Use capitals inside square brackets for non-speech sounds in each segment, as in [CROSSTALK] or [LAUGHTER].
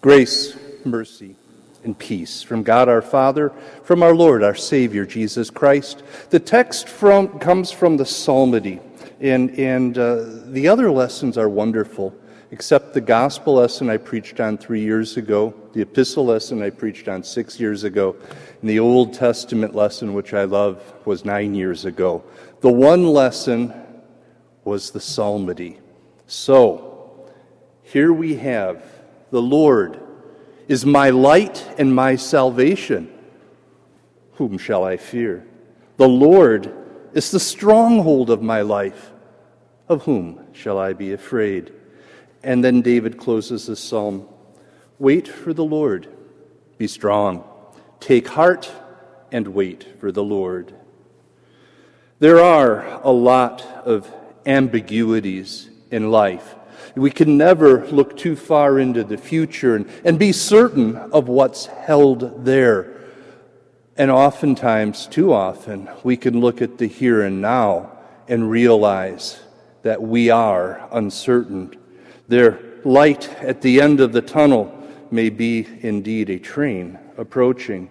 Grace, mercy, and peace from God our Father, from our Lord, our Savior, Jesus Christ. The text from, comes from the Psalmody, and, and uh, the other lessons are wonderful, except the gospel lesson I preached on three years ago, the epistle lesson I preached on six years ago, and the Old Testament lesson, which I love, was nine years ago. The one lesson was the Psalmody. So, here we have the Lord is my light and my salvation. Whom shall I fear? The Lord is the stronghold of my life. Of whom shall I be afraid? And then David closes the psalm Wait for the Lord, be strong, take heart, and wait for the Lord. There are a lot of ambiguities in life. We can never look too far into the future and, and be certain of what's held there. And oftentimes, too often, we can look at the here and now and realize that we are uncertain. Their light at the end of the tunnel may be indeed a train approaching.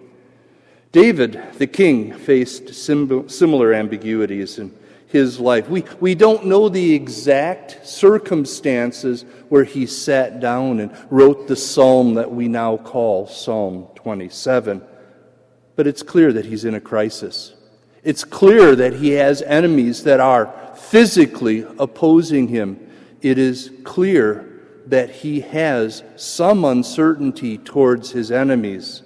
David, the king, faced similar ambiguities and his life. We, we don't know the exact circumstances where he sat down and wrote the psalm that we now call Psalm 27. But it's clear that he's in a crisis. It's clear that he has enemies that are physically opposing him. It is clear that he has some uncertainty towards his enemies.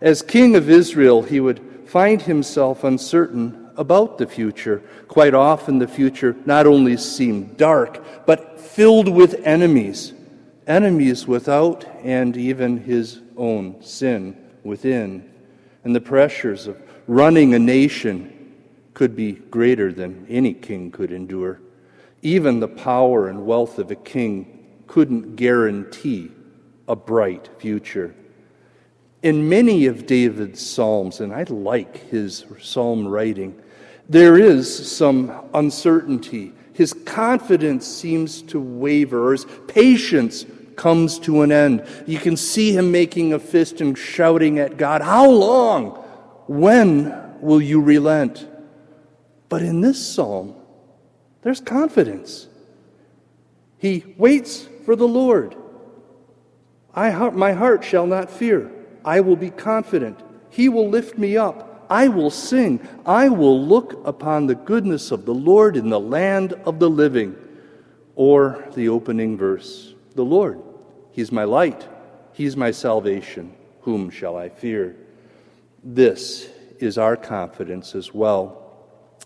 As king of Israel, he would find himself uncertain about the future. Quite often, the future not only seemed dark, but filled with enemies enemies without, and even his own sin within. And the pressures of running a nation could be greater than any king could endure. Even the power and wealth of a king couldn't guarantee a bright future. In many of David's psalms, and I like his psalm writing, there is some uncertainty. His confidence seems to waver, his patience comes to an end. You can see him making a fist and shouting at God, How long? When will you relent? But in this psalm, there's confidence. He waits for the Lord. I, my heart shall not fear. I will be confident. He will lift me up. I will sing. I will look upon the goodness of the Lord in the land of the living. Or the opening verse The Lord, He's my light, He's my salvation. Whom shall I fear? This is our confidence as well.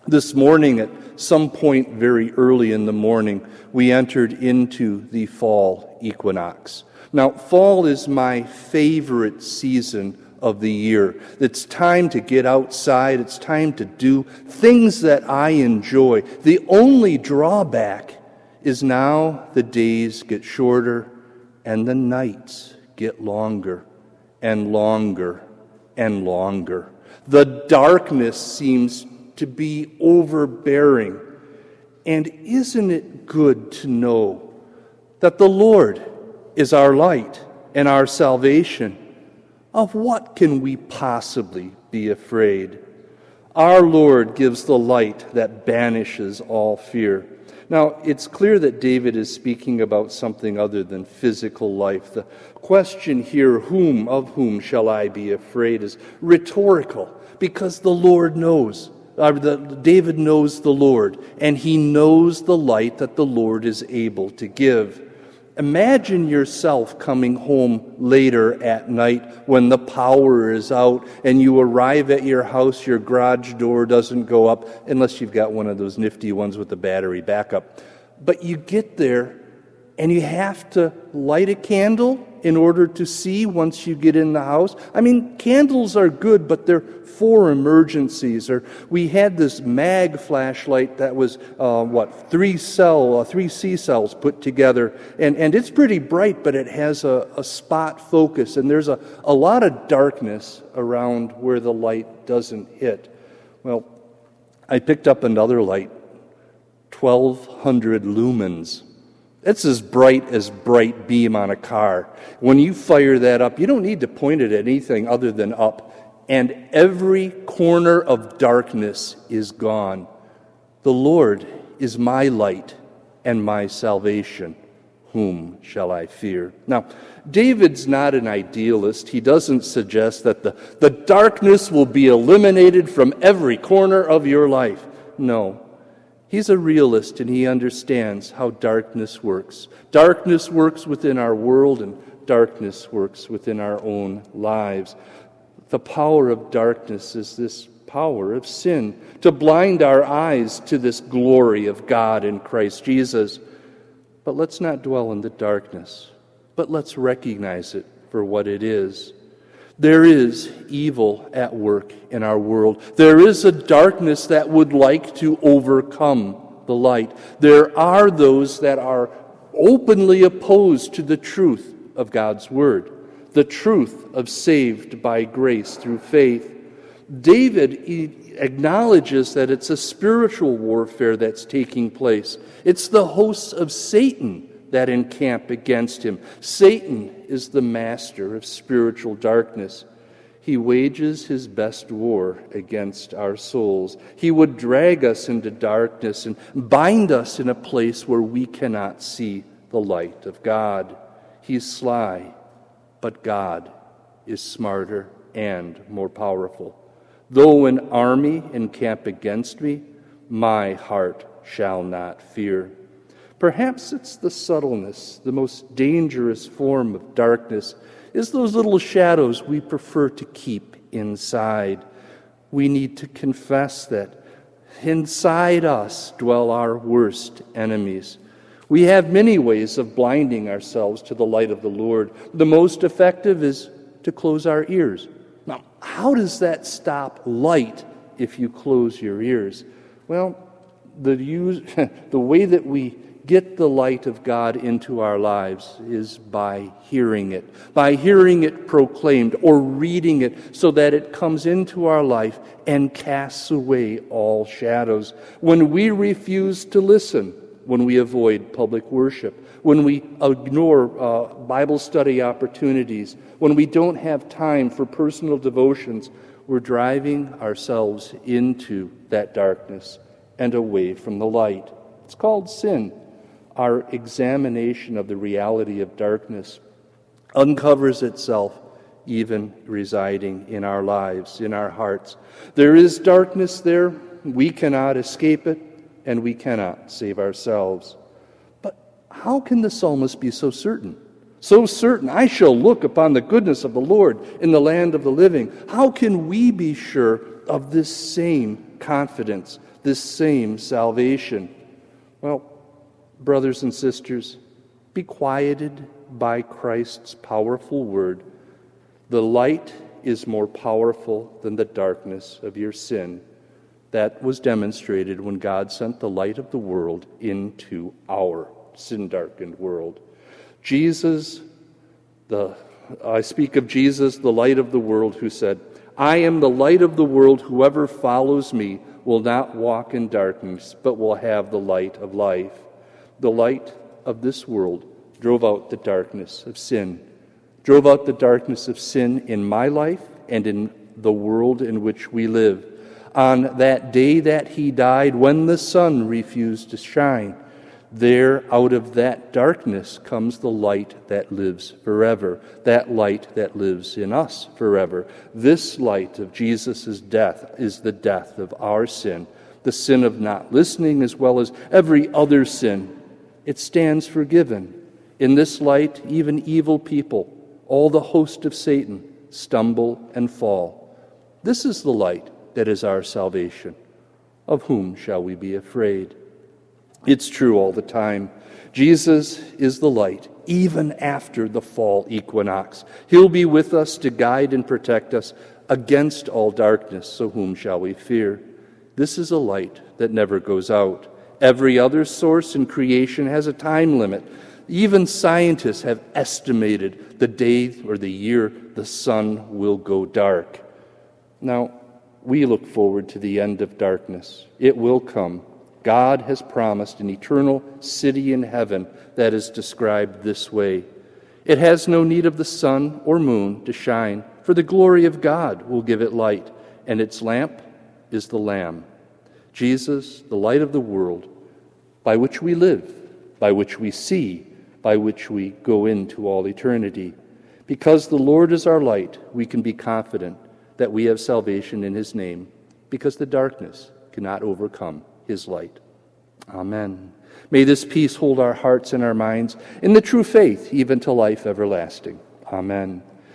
This morning, at some point very early in the morning, we entered into the fall equinox. Now, fall is my favorite season of the year. It's time to get outside. It's time to do things that I enjoy. The only drawback is now the days get shorter and the nights get longer and longer and longer. The darkness seems to be overbearing. And isn't it good to know that the Lord is our light and our salvation? Of what can we possibly be afraid? Our Lord gives the light that banishes all fear. Now, it's clear that David is speaking about something other than physical life. The question here, whom, of whom shall I be afraid, is rhetorical because the Lord knows. Uh, the, David knows the Lord, and he knows the light that the Lord is able to give. Imagine yourself coming home later at night when the power is out and you arrive at your house, your garage door doesn't go up unless you've got one of those nifty ones with the battery backup. But you get there and you have to light a candle in order to see once you get in the house. I mean, candles are good, but they're for emergencies. Or we had this mag flashlight that was uh, what three cell, uh, three C cells put together, and and it's pretty bright, but it has a, a spot focus, and there's a a lot of darkness around where the light doesn't hit. Well, I picked up another light, twelve hundred lumens It's as bright as bright beam on a car. When you fire that up, you don't need to point it at anything other than up, and every corner of darkness is gone. The Lord is my light and my salvation. Whom shall I fear? Now, David's not an idealist. He doesn't suggest that the, the darkness will be eliminated from every corner of your life. No. He's a realist and he understands how darkness works. Darkness works within our world and darkness works within our own lives. The power of darkness is this power of sin to blind our eyes to this glory of God in Christ Jesus. But let's not dwell in the darkness, but let's recognize it for what it is. There is evil at work in our world. There is a darkness that would like to overcome the light. There are those that are openly opposed to the truth of God's Word, the truth of saved by grace through faith. David acknowledges that it's a spiritual warfare that's taking place. It's the hosts of Satan that encamp against him. Satan is the master of spiritual darkness. He wages his best war against our souls. He would drag us into darkness and bind us in a place where we cannot see the light of God. He's sly, but God is smarter and more powerful. Though an army encamp against me, my heart shall not fear. Perhaps it's the subtleness, the most dangerous form of darkness, is those little shadows we prefer to keep inside. We need to confess that inside us dwell our worst enemies. We have many ways of blinding ourselves to the light of the Lord. The most effective is to close our ears. Now, how does that stop light if you close your ears? Well, the, use, [LAUGHS] the way that we get the light of God into our lives is by hearing it, by hearing it proclaimed or reading it so that it comes into our life and casts away all shadows. When we refuse to listen, when we avoid public worship, when we ignore uh, Bible study opportunities, when we don't have time for personal devotions, we're driving ourselves into that darkness and away from the light. It's called sin. Our examination of the reality of darkness uncovers itself even residing in our lives, in our hearts. There is darkness there. We cannot escape it, and we cannot save ourselves. But how can the psalmist be so certain? So certain, I shall look upon the goodness of the Lord in the land of the living. How can we be sure of this same confidence, this same salvation? Well, brothers and sisters, be quieted by Christ's powerful word. The light is more powerful than the darkness of your sin. That was demonstrated when God sent the light of the world into our sin darkened world. Jesus, the, I speak of Jesus, the light of the world, who said, I am the light of the world. Whoever follows me will not walk in darkness, but will have the light of life. The light of this world drove out the darkness of sin, drove out the darkness of sin in my life and in the world in which we live. On that day that he died, when the sun refused to shine, there, out of that darkness, comes the light that lives forever, that light that lives in us forever. This light of Jesus' death is the death of our sin, the sin of not listening, as well as every other sin. It stands forgiven. In this light, even evil people, all the host of Satan, stumble and fall. This is the light that is our salvation. Of whom shall we be afraid? It's true all the time. Jesus is the light, even after the fall equinox. He'll be with us to guide and protect us against all darkness, so whom shall we fear? This is a light that never goes out. Every other source in creation has a time limit. Even scientists have estimated the day or the year the sun will go dark. Now, we look forward to the end of darkness. It will come God has promised an eternal city in heaven that is described this way. It has no need of the sun or moon to shine, for the glory of God will give it light, and its lamp is the Lamb. Jesus, the light of the world, by which we live, by which we see, by which we go into all eternity. Because the Lord is our light, we can be confident that we have salvation in his name, because the darkness cannot overcome his light. Amen. May this peace hold our hearts and our minds in the true faith, even to life everlasting. Amen.